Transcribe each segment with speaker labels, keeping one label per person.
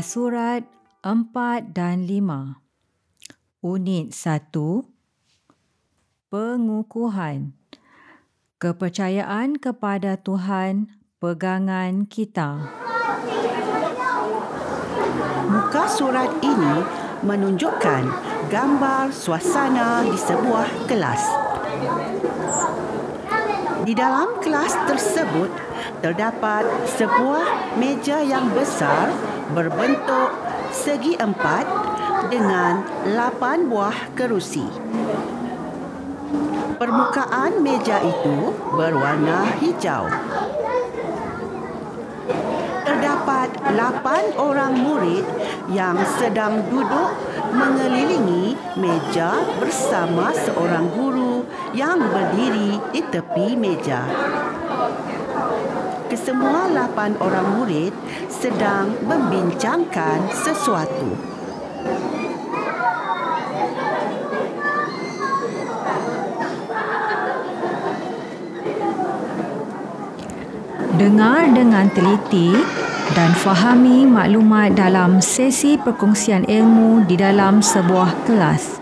Speaker 1: surat 4 dan 5. Unit 1. Pengukuhan. Kepercayaan kepada Tuhan pegangan kita.
Speaker 2: Muka surat ini menunjukkan gambar suasana di sebuah kelas. Di dalam kelas tersebut terdapat sebuah meja yang besar berbentuk segi empat dengan lapan buah kerusi. Permukaan meja itu berwarna hijau. Terdapat lapan orang murid yang sedang duduk mengelilingi meja bersama seorang guru yang berdiri di tepi meja. Kesemua lapan orang murid sedang membincangkan sesuatu.
Speaker 1: Dengar dengan teliti dan fahami maklumat dalam sesi perkongsian ilmu di dalam sebuah kelas.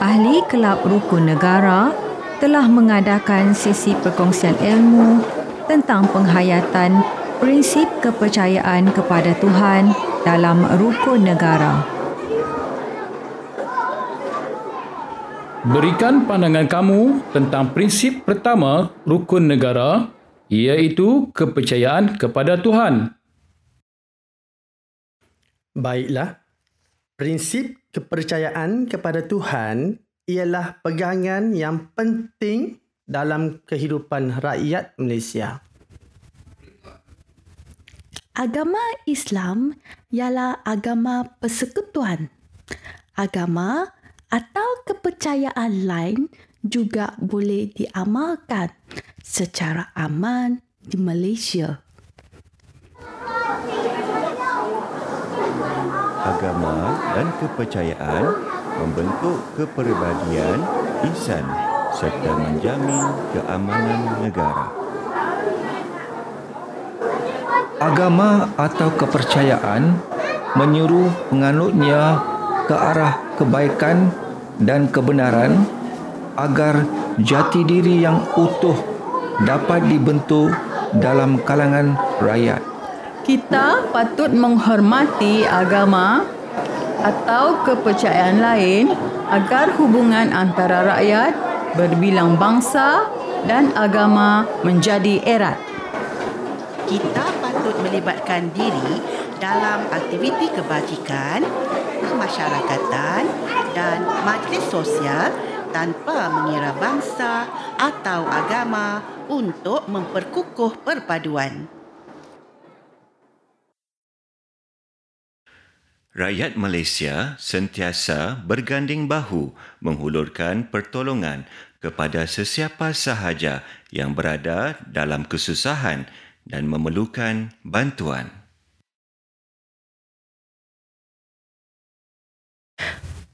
Speaker 1: Ahli Kelab Rukun Negara telah mengadakan sesi perkongsian ilmu tentang penghayatan prinsip kepercayaan kepada Tuhan dalam rukun negara.
Speaker 3: Berikan pandangan kamu tentang prinsip pertama rukun negara iaitu kepercayaan kepada Tuhan.
Speaker 4: Baiklah. Prinsip kepercayaan kepada Tuhan ialah pegangan yang penting dalam kehidupan rakyat Malaysia.
Speaker 5: Agama Islam ialah agama persekutuan. Agama atau kepercayaan lain juga boleh diamalkan secara aman di Malaysia.
Speaker 6: Agama dan kepercayaan membentuk kepribadian insan serta menjamin keamanan negara.
Speaker 7: Agama atau kepercayaan menyuruh penganutnya ke arah kebaikan dan kebenaran agar jati diri yang utuh dapat dibentuk dalam kalangan rakyat.
Speaker 8: Kita patut menghormati agama atau kepercayaan lain agar hubungan antara rakyat berbilang bangsa dan agama menjadi erat.
Speaker 2: Kita patut melibatkan diri dalam aktiviti kebajikan, kemasyarakatan dan majlis sosial tanpa mengira bangsa atau agama untuk memperkukuh perpaduan.
Speaker 6: Rakyat Malaysia sentiasa berganding bahu menghulurkan pertolongan kepada sesiapa sahaja yang berada dalam kesusahan dan memerlukan bantuan.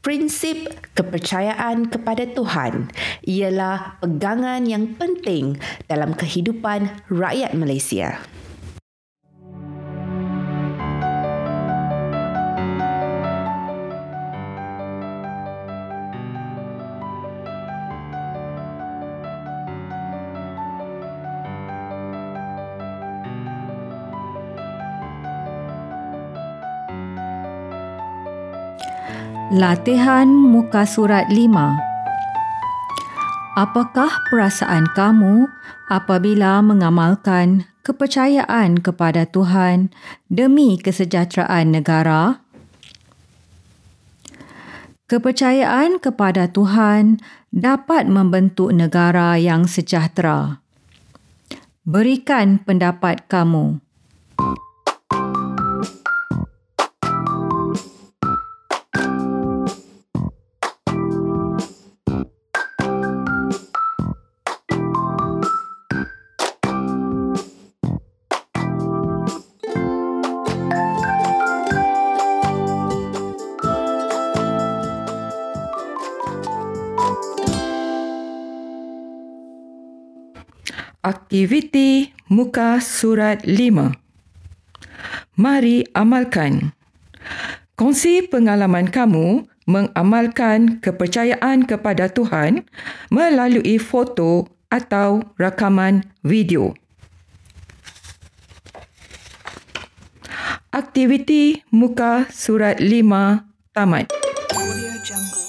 Speaker 5: Prinsip kepercayaan kepada Tuhan ialah pegangan yang penting dalam kehidupan rakyat Malaysia.
Speaker 1: Latihan muka surat 5 Apakah perasaan kamu apabila mengamalkan kepercayaan kepada Tuhan demi kesejahteraan negara? Kepercayaan kepada Tuhan dapat membentuk negara yang sejahtera. Berikan pendapat kamu.
Speaker 9: Aktiviti muka surat 5. Mari amalkan. Kongsi pengalaman kamu mengamalkan kepercayaan kepada Tuhan melalui foto atau rakaman video. Aktiviti muka surat 5 tamat. Audio Jungle.